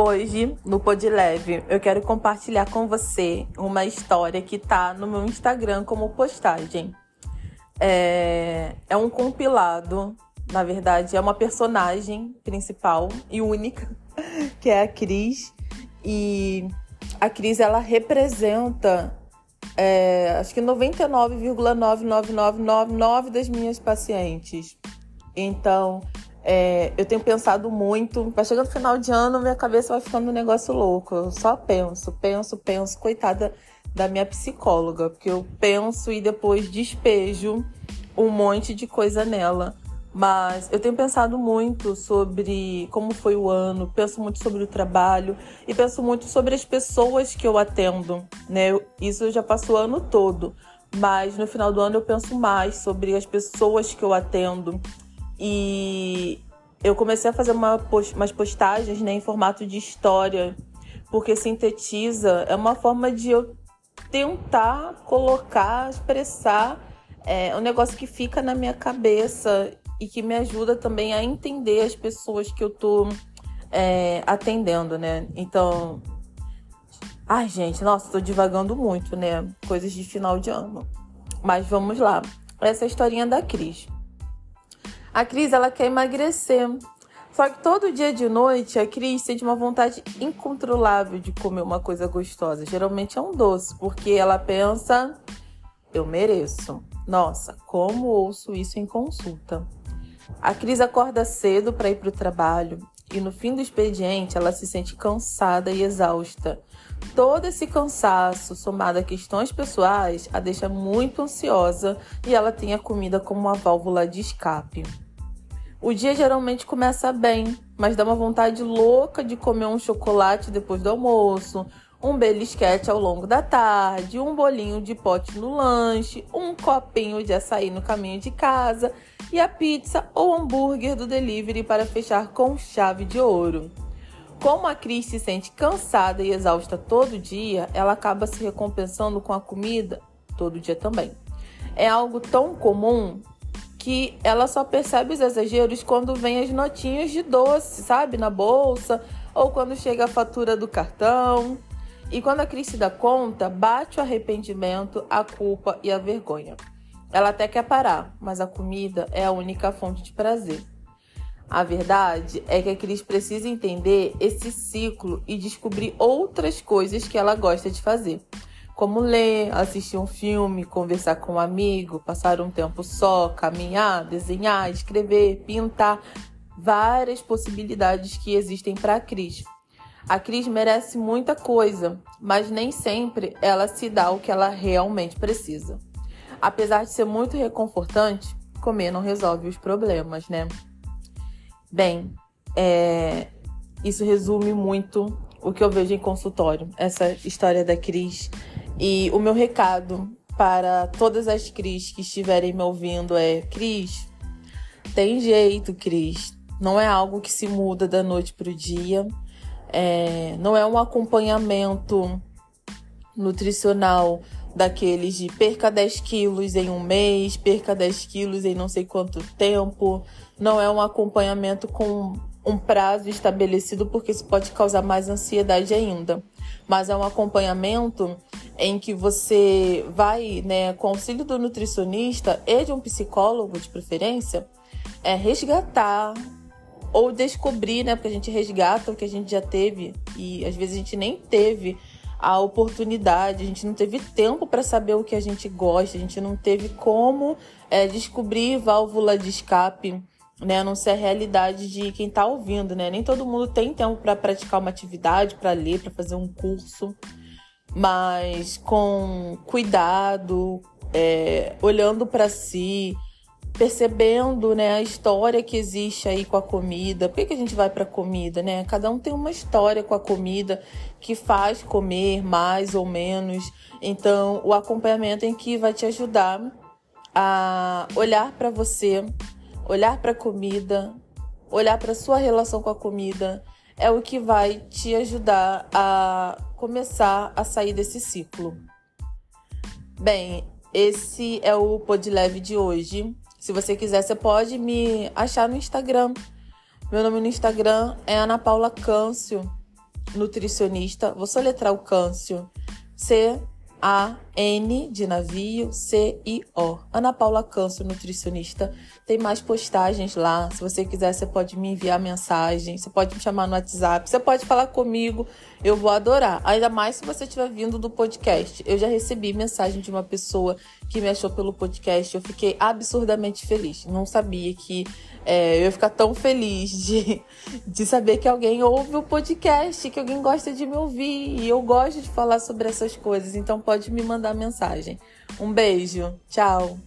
Hoje, no Pod Leve, eu quero compartilhar com você uma história que tá no meu Instagram como postagem. É, é um compilado, na verdade, é uma personagem principal e única, que é a Cris. E a Cris, ela representa, é, acho que 99,99999 das minhas pacientes. Então, é, eu tenho pensado muito. Vai chegando no final de ano, minha cabeça vai ficando um negócio louco. Eu só penso, penso, penso. Coitada da minha psicóloga, porque eu penso e depois despejo um monte de coisa nela. Mas eu tenho pensado muito sobre como foi o ano, penso muito sobre o trabalho e penso muito sobre as pessoas que eu atendo, né? Isso já passou o ano todo, mas no final do ano eu penso mais sobre as pessoas que eu atendo, e eu comecei a fazer uma post, umas postagens né, em formato de história, porque sintetiza, é uma forma de eu tentar colocar, expressar é, um negócio que fica na minha cabeça e que me ajuda também a entender as pessoas que eu tô é, atendendo, né? Então. Ai, gente, nossa, tô divagando muito, né? Coisas de final de ano. Mas vamos lá. Essa é historinha da Cris. A Cris, ela quer emagrecer. Só que todo dia de noite a Cris sente uma vontade incontrolável de comer uma coisa gostosa. Geralmente é um doce, porque ela pensa: eu mereço. Nossa, como ouço isso em consulta. A Cris acorda cedo para ir para o trabalho e no fim do expediente ela se sente cansada e exausta. Todo esse cansaço, somado a questões pessoais, a deixa muito ansiosa e ela tem a comida como uma válvula de escape. O dia geralmente começa bem, mas dá uma vontade louca de comer um chocolate depois do almoço, um belisquete ao longo da tarde, um bolinho de pote no lanche, um copinho de açaí no caminho de casa e a pizza ou hambúrguer do delivery para fechar com chave de ouro. Como a Cris se sente cansada e exausta todo dia, ela acaba se recompensando com a comida todo dia também. É algo tão comum que ela só percebe os exageros quando vem as notinhas de doce, sabe, na bolsa, ou quando chega a fatura do cartão. E quando a Cris se dá conta, bate o arrependimento, a culpa e a vergonha. Ela até quer parar, mas a comida é a única fonte de prazer. A verdade é que a Cris precisa entender esse ciclo e descobrir outras coisas que ela gosta de fazer, como ler, assistir um filme, conversar com um amigo, passar um tempo só, caminhar, desenhar, escrever, pintar, várias possibilidades que existem para a Cris. A Cris merece muita coisa, mas nem sempre ela se dá o que ela realmente precisa. Apesar de ser muito reconfortante, comer não resolve os problemas, né? Bem, é, isso resume muito o que eu vejo em consultório, essa história da Cris. E o meu recado para todas as Cris que estiverem me ouvindo é: Cris, tem jeito, Cris. Não é algo que se muda da noite para o dia. É, não é um acompanhamento nutricional daqueles de perca 10 quilos em um mês, perca 10 quilos em não sei quanto tempo. Não é um acompanhamento com um prazo estabelecido, porque isso pode causar mais ansiedade ainda. Mas é um acompanhamento em que você vai, né, com auxílio do nutricionista e de um psicólogo de preferência, é resgatar ou descobrir, né, porque a gente resgata o que a gente já teve e às vezes a gente nem teve a oportunidade, a gente não teve tempo para saber o que a gente gosta, a gente não teve como é, descobrir válvula de escape, né? A não ser a realidade de quem está ouvindo, né? Nem todo mundo tem tempo para praticar uma atividade, para ler, para fazer um curso, mas com cuidado, é, olhando para si, percebendo né, a história que existe aí com a comida. Por que, que a gente vai para a comida? Né? Cada um tem uma história com a comida que faz comer mais ou menos. Então, o acompanhamento em que vai te ajudar a olhar para você, olhar para a comida, olhar para sua relação com a comida, é o que vai te ajudar a começar a sair desse ciclo. Bem, esse é o Pod Leve de hoje. Se você quiser, você pode me achar no Instagram. Meu nome no Instagram é Ana Paula Câncio. nutricionista. Vou soletrar o câncio. C a-N de navio, C-I-O. Ana Paula Câncio, nutricionista. Tem mais postagens lá. Se você quiser, você pode me enviar mensagem. Você pode me chamar no WhatsApp. Você pode falar comigo. Eu vou adorar. Ainda mais se você estiver vindo do podcast. Eu já recebi mensagem de uma pessoa que me achou pelo podcast. Eu fiquei absurdamente feliz. Não sabia que é, eu ia ficar tão feliz de, de saber que alguém ouve o podcast, que alguém gosta de me ouvir. E eu gosto de falar sobre essas coisas. Então pode me mandar mensagem. Um beijo. Tchau.